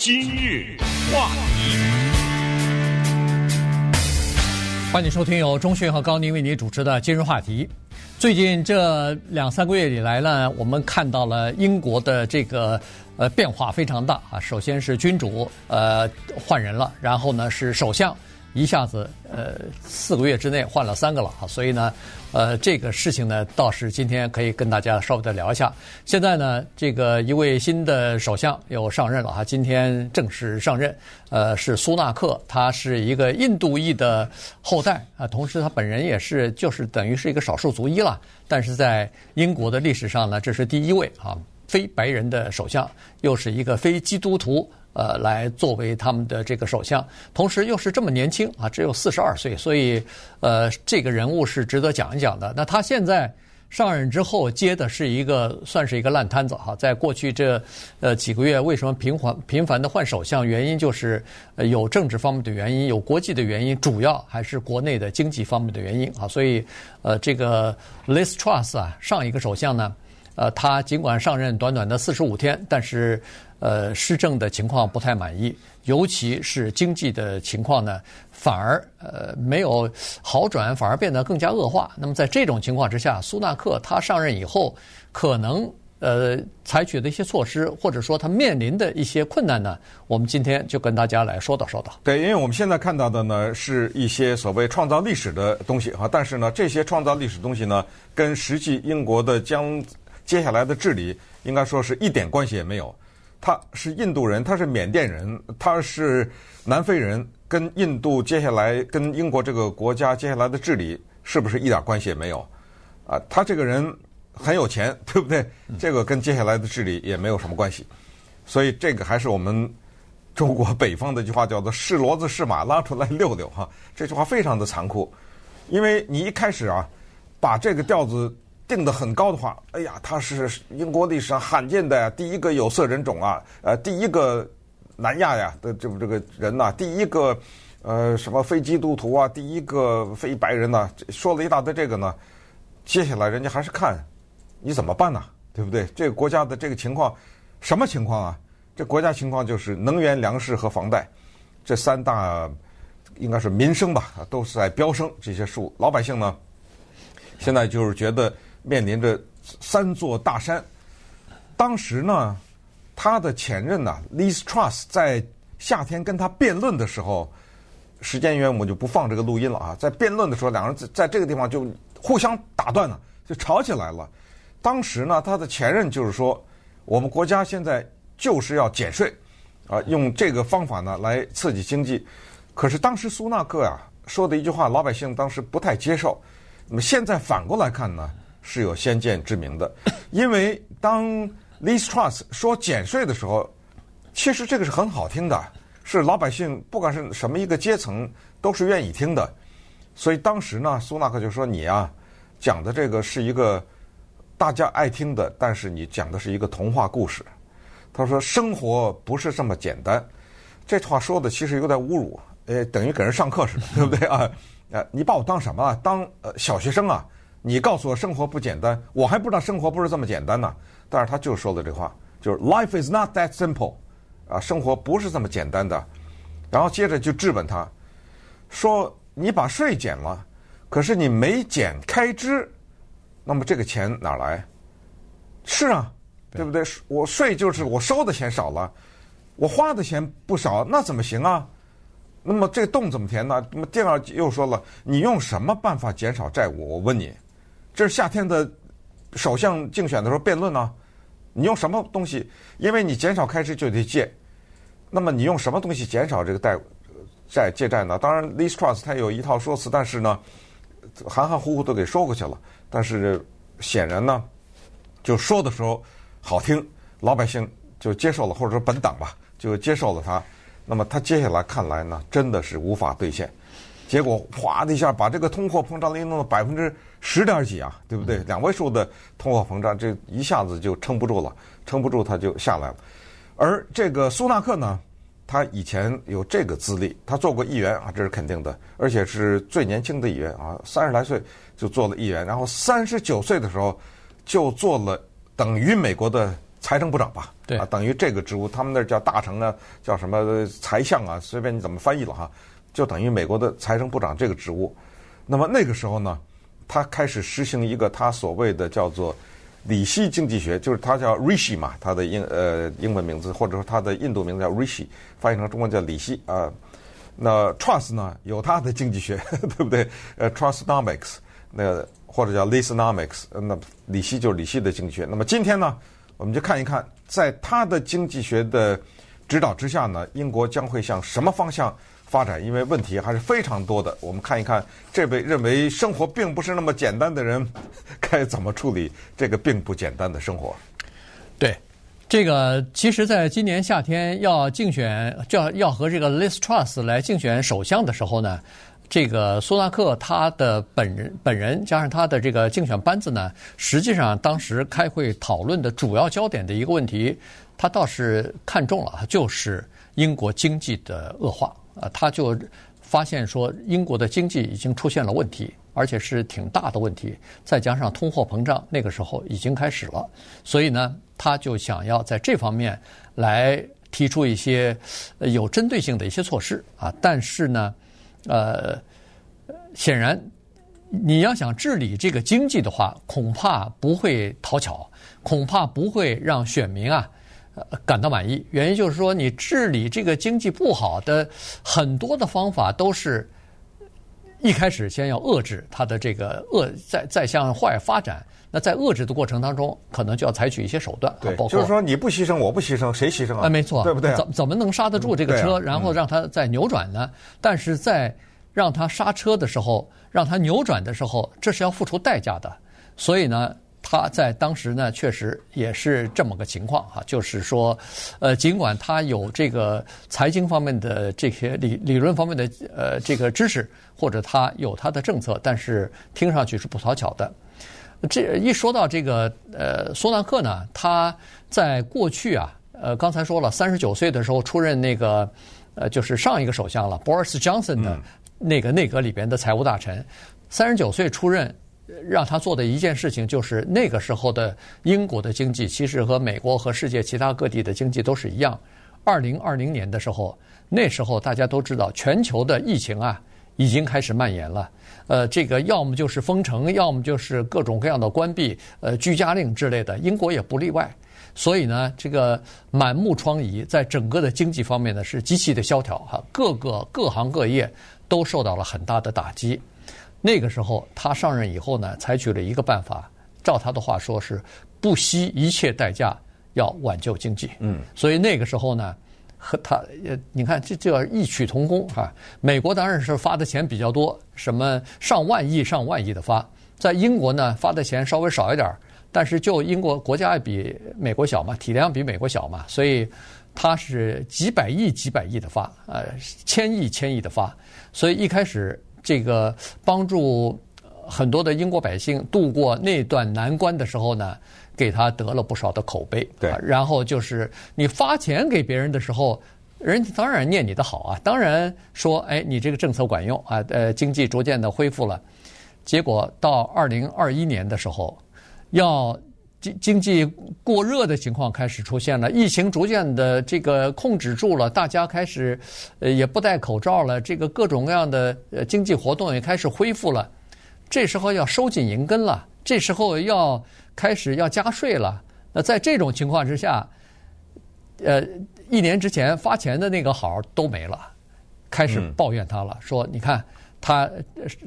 今日话题，欢迎收听由钟迅和高宁为您主持的今日话题。最近这两三个月以来呢，我们看到了英国的这个呃变化非常大啊。首先是君主呃换人了，然后呢是首相。一下子，呃，四个月之内换了三个了啊，所以呢，呃，这个事情呢，倒是今天可以跟大家稍微的聊一下。现在呢，这个一位新的首相又上任了哈，今天正式上任，呃，是苏纳克，他是一个印度裔的后代啊，同时他本人也是就是等于是一个少数族裔了，但是在英国的历史上呢，这是第一位啊，非白人的首相，又是一个非基督徒。呃，来作为他们的这个首相，同时又是这么年轻啊，只有四十二岁，所以呃，这个人物是值得讲一讲的。那他现在上任之后接的是一个算是一个烂摊子哈，在过去这呃几个月，为什么频繁频繁的换首相？原因就是呃有政治方面的原因，有国际的原因，主要还是国内的经济方面的原因啊。所以呃，这个 Liz Truss 啊，上一个首相呢，呃，他尽管上任短短的四十五天，但是。呃，施政的情况不太满意，尤其是经济的情况呢，反而呃没有好转，反而变得更加恶化。那么在这种情况之下，苏纳克他上任以后，可能呃采取的一些措施，或者说他面临的一些困难呢，我们今天就跟大家来说道说道。对，因为我们现在看到的呢，是一些所谓创造历史的东西哈，但是呢，这些创造历史东西呢，跟实际英国的将接下来的治理，应该说是一点关系也没有。他是印度人，他是缅甸人，他是南非人，跟印度接下来跟英国这个国家接下来的治理是不是一点关系也没有？啊，他这个人很有钱，对不对？这个跟接下来的治理也没有什么关系。所以这个还是我们中国北方的一句话叫做“是骡子是马，拉出来遛遛”哈。这句话非常的残酷，因为你一开始啊，把这个调子。定得很高的话，哎呀，他是英国历史上罕见的第一个有色人种啊，呃，第一个南亚呀的这这个人呐，第一个呃什么非基督徒啊，第一个非白人呐，说了一大堆这个呢，接下来人家还是看你怎么办呢，对不对？这个国家的这个情况，什么情况啊？这国家情况就是能源、粮食和房贷这三大应该是民生吧，都是在飙升，这些数老百姓呢，现在就是觉得。面临着三座大山。当时呢，他的前任呢，Liz Truss 在夏天跟他辩论的时候，时间原因我就不放这个录音了啊。在辩论的时候，两人在在这个地方就互相打断了，就吵起来了。当时呢，他的前任就是说，我们国家现在就是要减税啊，用这个方法呢来刺激经济。可是当时苏纳克呀说的一句话，老百姓当时不太接受。那么现在反过来看呢？是有先见之明的，因为当 l i s Truss 说减税的时候，其实这个是很好听的，是老百姓不管是什么一个阶层都是愿意听的。所以当时呢，苏纳克就说：“你啊，讲的这个是一个大家爱听的，但是你讲的是一个童话故事。”他说：“生活不是这么简单。”这话说的其实有点侮辱，呃，等于给人上课似的，对不对啊？呃，你把我当什么啊？当呃小学生啊？你告诉我生活不简单，我还不知道生活不是这么简单呢。但是他就说了这话，就是 “Life is not that simple”，啊，生活不是这么简单的。然后接着就质问他，说：“你把税减了，可是你没减开支，那么这个钱哪来？”是啊，对不对？我税就是我收的钱少了，我花的钱不少，那怎么行啊？那么这个洞怎么填呢？那么第二又说了，你用什么办法减少债务？我问你。这是夏天的首相竞选的时候辩论呢，你用什么东西？因为你减少开支就得借，那么你用什么东西减少这个贷债借债呢？当然，Liz Truss 他有一套说辞，但是呢，含含糊糊都给说过去了。但是显然呢，就说的时候好听，老百姓就接受了，或者说本党吧就接受了他。那么他接下来看来呢，真的是无法兑现。结果哗的一下，把这个通货膨胀率弄到百分之十点几啊，对不对？两位数的通货膨胀，这一下子就撑不住了，撑不住它就下来了。而这个苏纳克呢，他以前有这个资历，他做过议员啊，这是肯定的，而且是最年轻的议员啊，三十来岁就做了议员，然后三十九岁的时候就做了等于美国的财政部长吧，对啊，等于这个职务，他们那儿叫大臣呢，叫什么财相啊，随便你怎么翻译了哈，就等于美国的财政部长这个职务。那么那个时候呢，他开始实行一个他所谓的叫做里希经济学，就是他叫 Rishi 嘛，他的英呃英文名字或者说他的印度名字叫 Rishi，翻译成中文叫里希啊。那 Trust 呢有他的经济学，对不对？呃，Trustnomics 那个或者叫 Lisonomics，那里希就是里希的经济学。那么今天呢，我们就看一看，在他的经济学的指导之下呢，英国将会向什么方向发展？因为问题还是非常多的。我们看一看这位认为生活并不是那么简单的人，该怎么处理这个并不简单的生活。对，这个其实，在今年夏天要竞选，就要要和这个 Liz Truss 来竞选首相的时候呢。这个苏纳克他的本人本人加上他的这个竞选班子呢，实际上当时开会讨论的主要焦点的一个问题，他倒是看中了，就是英国经济的恶化啊，他就发现说英国的经济已经出现了问题，而且是挺大的问题，再加上通货膨胀那个时候已经开始了，所以呢，他就想要在这方面来提出一些有针对性的一些措施啊，但是呢。呃，显然，你要想治理这个经济的话，恐怕不会讨巧，恐怕不会让选民啊感到满意。原因就是说，你治理这个经济不好的很多的方法，都是一开始先要遏制它的这个恶，再再向坏发展。那在遏制的过程当中，可能就要采取一些手段，对，包括就是说你不牺牲，我不牺牲，谁牺牲啊？啊，没错，对不对、啊？怎怎么能刹得住这个车，嗯啊、然后让它再扭转呢？嗯、但是在让它刹车的时候，让它扭转的时候，这是要付出代价的。所以呢，他在当时呢，确实也是这么个情况哈，就是说，呃，尽管他有这个财经方面的这些理理论方面的呃这个知识，或者他有他的政策，但是听上去是不讨巧的。这一说到这个，呃，苏纳克呢，他在过去啊，呃，刚才说了，三十九岁的时候出任那个，呃，就是上一个首相了，Boris Johnson 的那个内阁里边的财务大臣，三十九岁出任，让他做的一件事情就是那个时候的英国的经济其实和美国和世界其他各地的经济都是一样。二零二零年的时候，那时候大家都知道全球的疫情啊已经开始蔓延了。呃，这个要么就是封城，要么就是各种各样的关闭，呃，居家令之类的，英国也不例外。所以呢，这个满目疮痍，在整个的经济方面呢是极其的萧条哈，各个各行各业都受到了很大的打击。那个时候他上任以后呢，采取了一个办法，照他的话说是不惜一切代价要挽救经济。嗯，所以那个时候呢。和他呃，你看这就要异曲同工啊。美国当然是发的钱比较多，什么上万亿、上万亿的发。在英国呢，发的钱稍微少一点儿，但是就英国国家比美国小嘛，体量比美国小嘛，所以它是几百亿、几百亿的发，呃，千亿、千亿的发。所以一开始这个帮助很多的英国百姓度过那段难关的时候呢。给他得了不少的口碑，对，然后就是你发钱给别人的时候，人家当然念你的好啊，当然说，哎，你这个政策管用啊，呃，经济逐渐的恢复了。结果到二零二一年的时候，要经经济过热的情况开始出现了，疫情逐渐的这个控制住了，大家开始呃也不戴口罩了，这个各种各样的呃经济活动也开始恢复了，这时候要收紧银根了，这时候要。开始要加税了，那在这种情况之下，呃，一年之前发钱的那个好都没了，开始抱怨他了，嗯、说你看他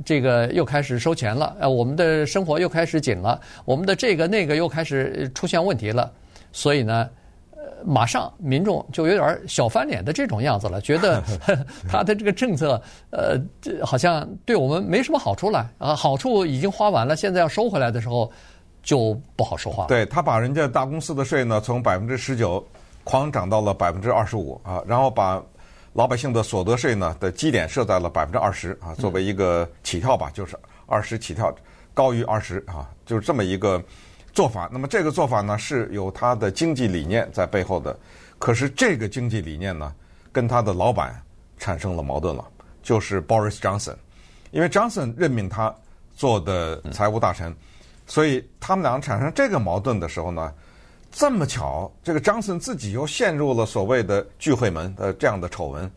这个又开始收钱了，呃，我们的生活又开始紧了，我们的这个那个又开始出现问题了，所以呢，呃，马上民众就有点小翻脸的这种样子了，觉得 他的这个政策，呃，好像对我们没什么好处了啊，好处已经花完了，现在要收回来的时候。就不好说话。对，他把人家大公司的税呢，从百分之十九狂涨到了百分之二十五啊，然后把老百姓的所得税呢的基点设在了百分之二十啊，作为一个起跳吧，就是二十起跳，高于二十啊，就是这么一个做法。那么这个做法呢是有他的经济理念在背后的，可是这个经济理念呢跟他的老板产生了矛盾了，就是 Boris Johnson，因为 Johnson 任命他做的财务大臣。所以他们两个产生这个矛盾的时候呢，这么巧，这个张森自己又陷入了所谓的聚会门的这样的丑闻，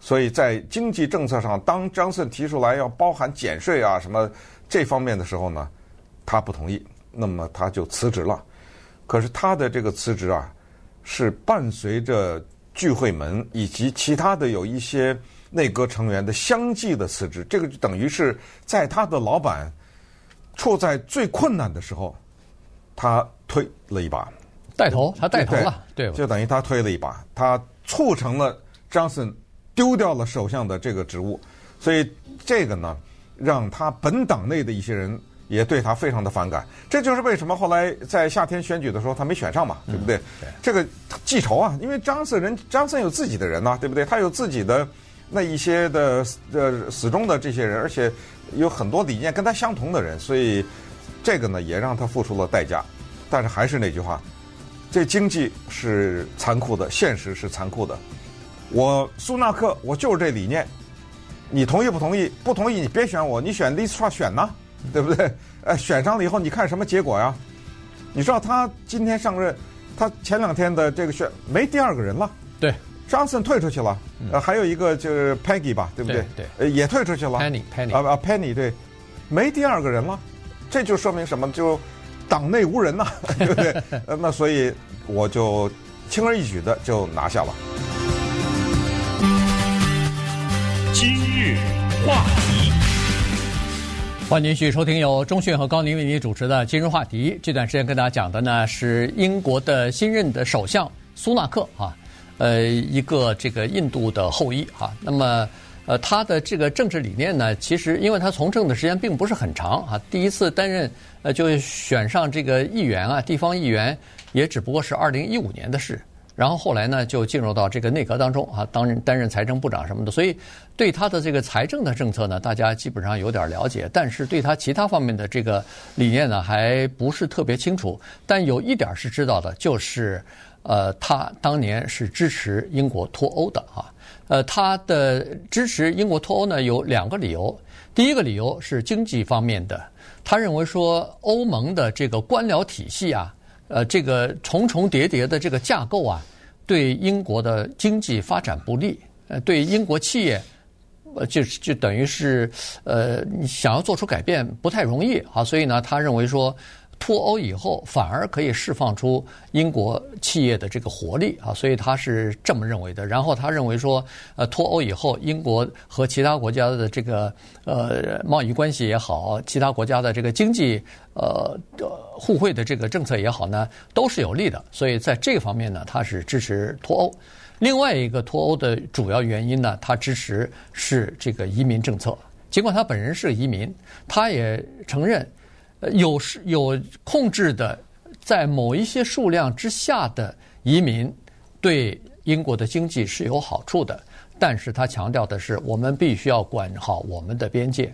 所以在经济政策上，当张森提出来要包含减税啊什么这方面的时候呢，他不同意，那么他就辞职了。可是他的这个辞职啊，是伴随着聚会门以及其他的有一些内阁成员的相继的辞职，这个就等于是在他的老板处在最困难的时候，他推了一把。带头，他带头了，对，就等于他推了一把，他促成了张森丢掉了首相的这个职务，所以这个呢，让他本党内的一些人也对他非常的反感。这就是为什么后来在夏天选举的时候他没选上嘛，对不对？对，这个记仇啊，因为张森人，张森有自己的人呐，对不对？他有自己的那一些的呃死忠的这些人，而且有很多理念跟他相同的人，所以这个呢也让他付出了代价。但是还是那句话。这经济是残酷的，现实是残酷的。我苏纳克，我就是这理念。你同意不同意？不同意你别选我，你选 Liz Truss 选呢，对不对？呃，选上了以后，你看什么结果呀？你知道他今天上任，他前两天的这个选没第二个人了。对，Johnson 退出去了，呃，还有一个就是 Peggy 吧，对不对？对，呃，也退出去了。Penny，Penny 啊啊，Penny 对，没第二个人了，这就说明什么？就。党内无人呐，对不对？那所以我就轻而易举的就拿下了。今日话题，欢迎继续收听由中讯和高宁为您主持的《今日话题》。这段时间跟大家讲的呢是英国的新任的首相苏纳克啊，呃，一个这个印度的后裔啊。那么。呃，他的这个政治理念呢，其实因为他从政的时间并不是很长啊，第一次担任呃就选上这个议员啊，地方议员也只不过是二零一五年的事，然后后来呢就进入到这个内阁当中啊，当担任财政部长什么的，所以对他的这个财政的政策呢，大家基本上有点了解，但是对他其他方面的这个理念呢，还不是特别清楚。但有一点是知道的，就是呃，他当年是支持英国脱欧的啊。呃，他的支持英国脱欧呢，有两个理由。第一个理由是经济方面的，他认为说欧盟的这个官僚体系啊，呃，这个重重叠叠的这个架构啊，对英国的经济发展不利，呃，对英国企业，呃，就就等于是呃，想要做出改变不太容易啊，所以呢，他认为说。脱欧以后，反而可以释放出英国企业的这个活力啊，所以他是这么认为的。然后他认为说，呃，脱欧以后，英国和其他国家的这个呃贸易关系也好，其他国家的这个经济呃互惠的这个政策也好呢，都是有利的。所以在这个方面呢，他是支持脱欧。另外一个脱欧的主要原因呢，他支持是这个移民政策。尽管他本人是移民，他也承认。有是有控制的，在某一些数量之下的移民，对英国的经济是有好处的。但是他强调的是，我们必须要管好我们的边界。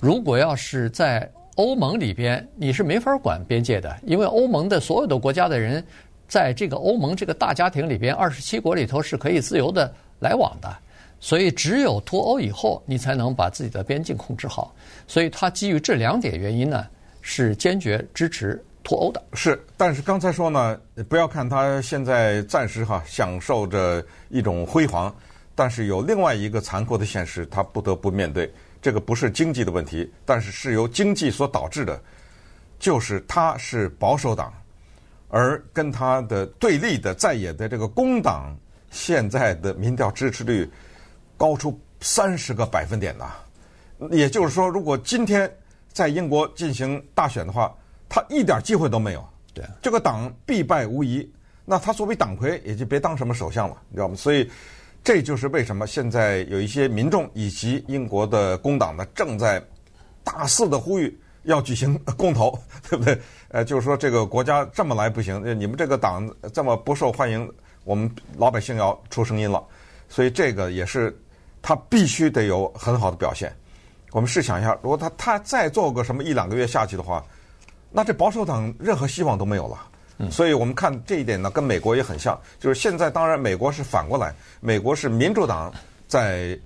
如果要是在欧盟里边，你是没法管边界的，因为欧盟的所有的国家的人，在这个欧盟这个大家庭里边，二十七国里头是可以自由的来往的。所以，只有脱欧以后，你才能把自己的边境控制好。所以，他基于这两点原因呢。是坚决支持脱欧的。是，但是刚才说呢，不要看他现在暂时哈享受着一种辉煌，但是有另外一个残酷的现实，他不得不面对。这个不是经济的问题，但是是由经济所导致的，就是他是保守党，而跟他的对立的在野的这个工党，现在的民调支持率高出三十个百分点呐。也就是说，如果今天。在英国进行大选的话，他一点机会都没有。对，这个党必败无疑。那他作为党魁，也就别当什么首相了，你知道吗？所以，这就是为什么现在有一些民众以及英国的工党呢，正在大肆的呼吁要举行公投，对不对？呃，就是说这个国家这么来不行，你们这个党这么不受欢迎，我们老百姓要出声音了。所以，这个也是他必须得有很好的表现。我们试想一下，如果他他再做个什么一两个月下去的话，那这保守党任何希望都没有了。嗯，所以我们看这一点呢，跟美国也很像，就是现在当然美国是反过来，美国是民主党在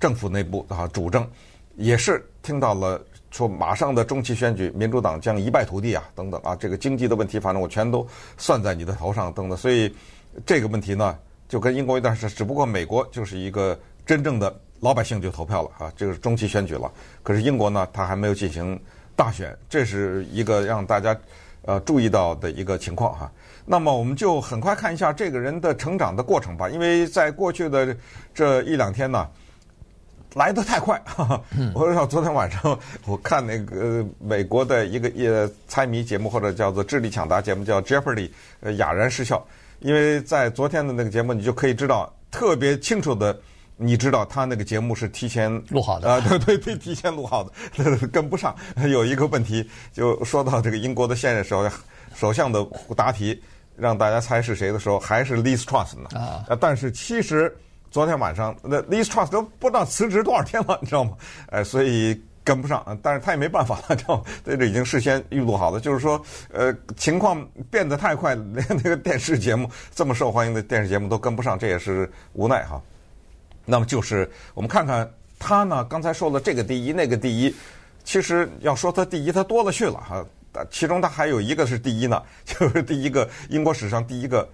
政府内部啊主政，也是听到了说马上的中期选举，民主党将一败涂地啊，等等啊，这个经济的问题，反正我全都算在你的头上，等等。所以这个问题呢，就跟英国一段是，只不过美国就是一个真正的老百姓就投票了啊，这个是中期选举了。可是英国呢，它还没有进行大选，这是一个让大家呃注意到的一个情况哈。那么我们就很快看一下这个人的成长的过程吧，因为在过去的这一两天呢。来得太快，哈哈，我知道昨天晚上我看那个美国的一个呃猜谜节目或者叫做智力抢答节目叫 Jeopardy，呃哑然失笑，因为在昨天的那个节目你就可以知道特别清楚的，你知道他那个节目是提前录好的啊，对对对，提前录好的，跟不上。有一个问题就说到这个英国的现任首首相的答题，让大家猜是谁的时候，还是 Liz Truss 呢啊，但是其实。昨天晚上，那 Liz Truss 都不知道辞职多少天了，你知道吗？哎，所以跟不上，但是他也没办法了，知道吗？这这已经事先预录好的，就是说，呃，情况变得太快，连那个电视节目这么受欢迎的电视节目都跟不上，这也是无奈哈。那么就是我们看看他呢，刚才说了这个第一，那个第一，其实要说他第一，他多了去了哈。其中他还有一个是第一呢，就是第一个英国史上第一个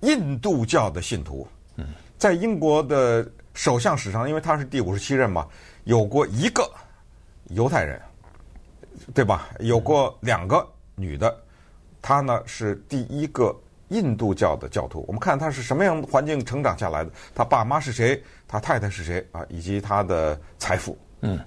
印度教的信徒。嗯。在英国的首相史上，因为他是第五十七任嘛，有过一个犹太人，对吧？有过两个女的，他呢是第一个印度教的教徒。我们看他是什么样的环境成长下来的，他爸妈是谁，他太太是谁啊，以及他的财富。嗯，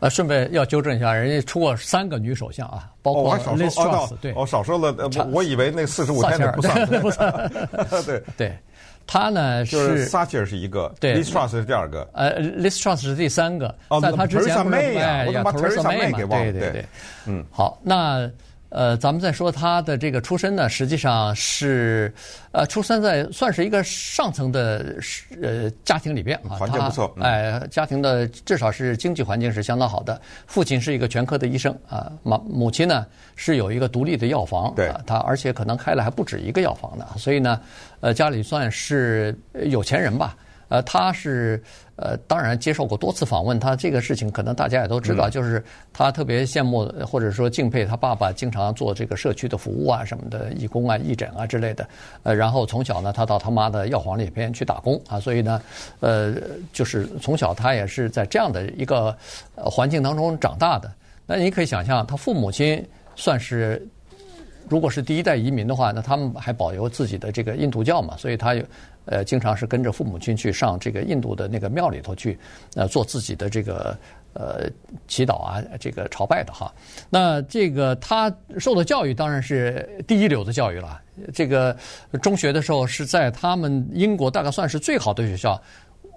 呃，顺便要纠正一下，人家出过三个女首相啊，包括 Liz Truss，对，哦，少说了，我我以为那四十五天的不算，不算，对。对。他呢是撒切尔是一个，对，Liz Truss 是第二个，呃，Liz Truss 是第三个，哦，在他之前不是哎呀，Theresa May 给忘了，对对。对，嗯，好，那。呃，咱们再说他的这个出身呢，实际上是呃，出生在算是一个上层的呃家庭里边啊，环境不错，哎，家庭的至少是经济环境是相当好的。父亲是一个全科的医生啊，母母亲呢是有一个独立的药房，对，他而且可能开了还不止一个药房呢，所以呢，呃，家里算是有钱人吧。呃，他是呃，当然接受过多次访问。他这个事情可能大家也都知道，嗯、就是他特别羡慕或者说敬佩他爸爸，经常做这个社区的服务啊什么的，义工啊、义诊啊之类的。呃，然后从小呢，他到他妈的药房里边去打工啊，所以呢，呃，就是从小他也是在这样的一个环境当中长大的。那你可以想象，他父母亲算是。如果是第一代移民的话，那他们还保留自己的这个印度教嘛，所以他有呃经常是跟着父母亲去上这个印度的那个庙里头去呃做自己的这个呃祈祷啊，这个朝拜的哈。那这个他受的教育当然是第一流的教育了。这个中学的时候是在他们英国大概算是最好的学校，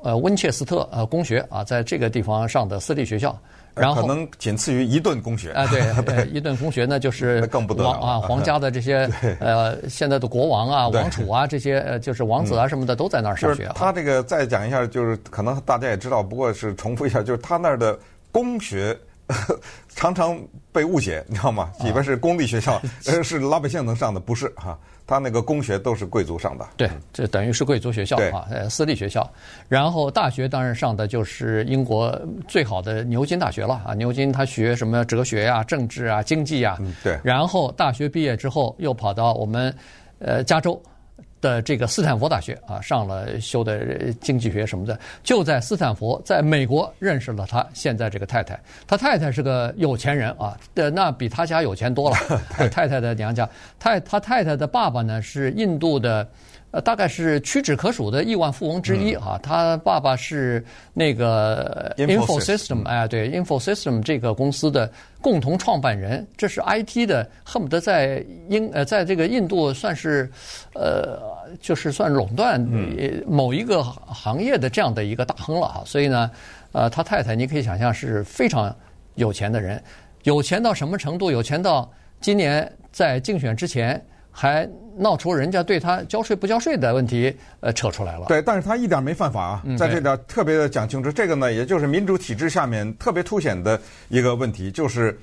呃温切斯特呃公学啊，在这个地方上的私立学校。然后可能仅次于一顿公学。啊，对 对，伊顿公学呢就是更不得了啊，皇家的这些呃现在的国王啊、王储啊这些呃就是王子啊什么的都在那儿上学。他这个再讲一下，就是可能大家也知道，不过是重复一下，就是他那儿的公学 常常被误解，你知道吗？里边是公立学校，是老百姓能上的，不是哈。他那个公学都是贵族上的，对，这等于是贵族学校啊，呃，私立学校。然后大学当然上的就是英国最好的牛津大学了啊，牛津他学什么哲学呀、啊、政治啊、经济啊，对。然后大学毕业之后又跑到我们呃加州。的这个斯坦福大学啊，上了修的经济学什么的，就在斯坦福，在美国认识了他现在这个太太。他太太是个有钱人啊，那比他家有钱多了。太太的娘家，太他太太的爸爸呢是印度的。呃，大概是屈指可数的亿万富翁之一啊。他爸爸是那个 Infosystem，哎，对，Infosystem 这个公司的共同创办人。这是 IT 的，恨不得在英呃，在这个印度算是呃，就是算垄断某一个行业的这样的一个大亨了哈。所以呢，呃，他太太你可以想象是非常有钱的人，有钱到什么程度？有钱到今年在竞选之前。还闹出人家对他交税不交税的问题，呃，扯出来了。对，但是他一点没犯法啊，在这点特别的讲清楚。这个呢，也就是民主体制下面特别凸显的一个问题，就是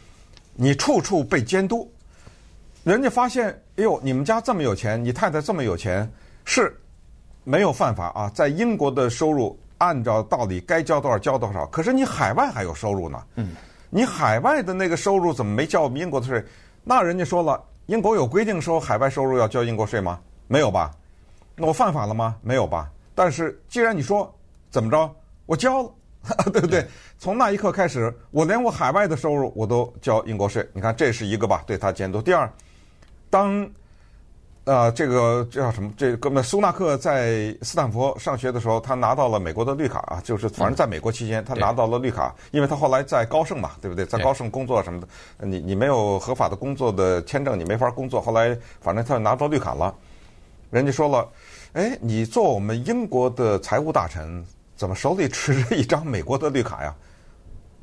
你处处被监督。人家发现，哎呦，你们家这么有钱，你太太这么有钱，是没有犯法啊，在英国的收入按照道理该交多少交多少。可是你海外还有收入呢。嗯。你海外的那个收入怎么没交我们英国的税？那人家说了，英国有规定说海外收入要交英国税吗？没有吧？那我犯法了吗？没有吧？但是既然你说怎么着，我交了，对不对？从那一刻开始，我连我海外的收入我都交英国税。你看，这是一个吧，对他监督。第二，当。呃，这个叫什么？这哥们苏纳克在斯坦福上学的时候，他拿到了美国的绿卡啊，就是反正在美国期间，他拿到了绿卡，因为他后来在高盛嘛，对不对？在高盛工作什么的，你你没有合法的工作的签证，你没法工作。后来反正他拿到绿卡了，人家说了，哎，你做我们英国的财务大臣，怎么手里持着一张美国的绿卡呀？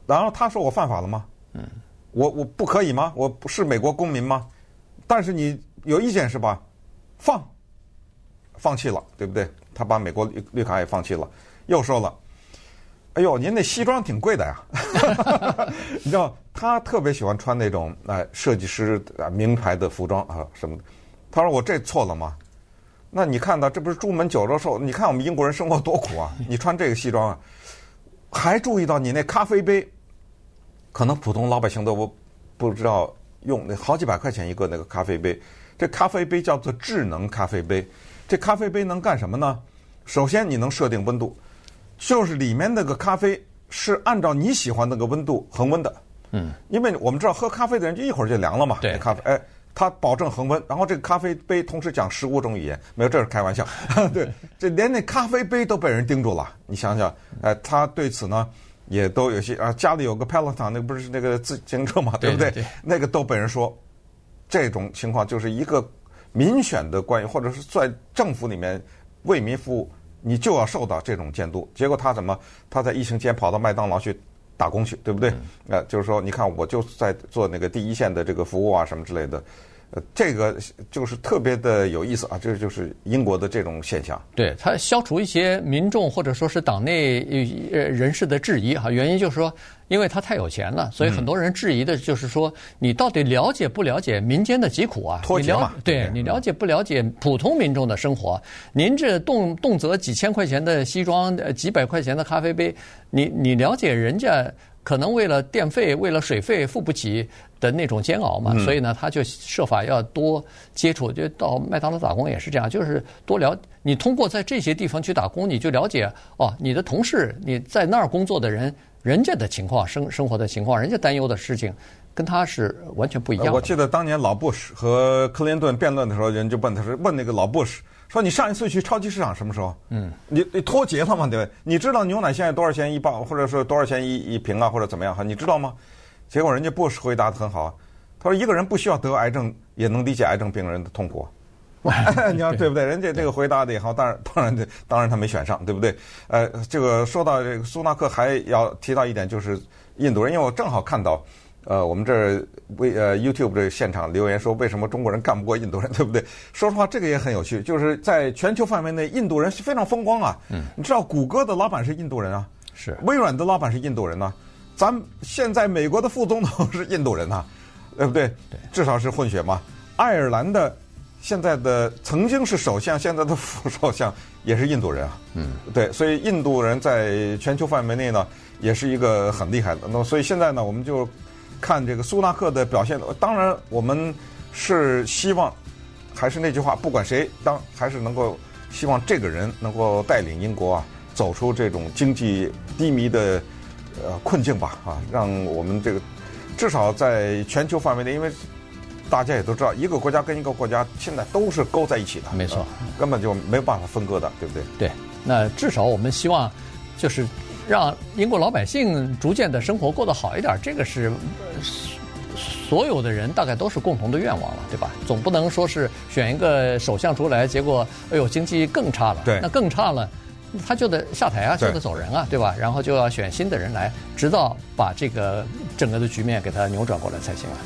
然后他说我犯法了吗？嗯，我我不可以吗？我不是美国公民吗？但是你有意见是吧？放，放弃了，对不对？他把美国绿绿卡也放弃了，又说了：“哎呦，您那西装挺贵的呀！” 你知道，他特别喜欢穿那种哎设计师啊名牌的服装啊什么的。他说：“我这错了吗？”那你看到这不是朱门酒肉臭？你看我们英国人生活多苦啊！你穿这个西装啊，还注意到你那咖啡杯，可能普通老百姓都不不知道用那好几百块钱一个那个咖啡杯。这咖啡杯叫做智能咖啡杯，这咖啡杯能干什么呢？首先你能设定温度，就是里面那个咖啡是按照你喜欢那个温度恒温的。嗯，因为我们知道喝咖啡的人就一会儿就凉了嘛。对，咖啡，哎，它保证恒温，然后这个咖啡杯同时讲十五种语言，没有，这是开玩笑。对，这连那咖啡杯都被人盯住了，你想想，哎，他对此呢也都有些啊，家里有个 Peloton，那个不是那个自行车嘛，对不对？对对对，那个都被人说。这种情况就是一个民选的官员，或者是在政府里面为民服务，你就要受到这种监督。结果他怎么？他在疫情间跑到麦当劳去打工去，对不对？呃，就是说，你看，我就在做那个第一线的这个服务啊，什么之类的。呃，这个就是特别的有意思啊，这就是英国的这种现象。对，他消除一些民众或者说是党内呃人士的质疑哈，原因就是说，因为他太有钱了，所以很多人质疑的就是说，你到底了解不了解民间的疾苦啊？脱节嘛？对，你了解不了解普通民众的生活？您这动动辄几千块钱的西装，呃，几百块钱的咖啡杯，你你了解人家？可能为了电费、为了水费付不起的那种煎熬嘛，嗯、所以呢，他就设法要多接触。就到麦当劳打工也是这样，就是多了。你通过在这些地方去打工，你就了解哦，你的同事，你在那儿工作的人，人家的情况、生生活的情况，人家担忧的事情，跟他是完全不一样的。我记得当年老布什和克林顿辩论的时候，人就问他是问那个老布什。说你上一次去超级市场什么时候？嗯，你你脱节了吗？对不对？你知道牛奶现在多少钱一包，或者是多少钱一一瓶啊，或者怎么样哈？你知道吗？结果人家布什回答得很好，他说一个人不需要得癌症也能理解癌症病人的痛苦。你要对不对？人家这个回答的也好，当然当然对，当然他没选上，对不对？呃，这个说到这个苏纳克还要提到一点，就是印度人，因为我正好看到。呃，我们这儿为呃 YouTube 这现场留言说，为什么中国人干不过印度人，对不对？说实话，这个也很有趣，就是在全球范围内，印度人是非常风光啊。嗯，你知道谷歌的老板是印度人啊，是微软的老板是印度人呐，咱现在美国的副总统是印度人呐，对不对？对，至少是混血嘛。爱尔兰的现在的曾经是首相，现在的副首相也是印度人啊。嗯，对，所以印度人在全球范围内呢，也是一个很厉害的。那所以现在呢，我们就。看这个苏纳克的表现，当然我们是希望，还是那句话，不管谁当，还是能够希望这个人能够带领英国啊走出这种经济低迷的呃困境吧啊，让我们这个至少在全球范围内，因为大家也都知道，一个国家跟一个国家现在都是勾在一起的，没错，根本就没有办法分割的，对不对？对，那至少我们希望就是。让英国老百姓逐渐的生活过得好一点，这个是所有的人大概都是共同的愿望了，对吧？总不能说是选一个首相出来，结果哎呦经济更差了，对，那更差了，他就得下台啊，就得走人啊，对吧？然后就要选新的人来，直到把这个整个的局面给他扭转过来才行啊。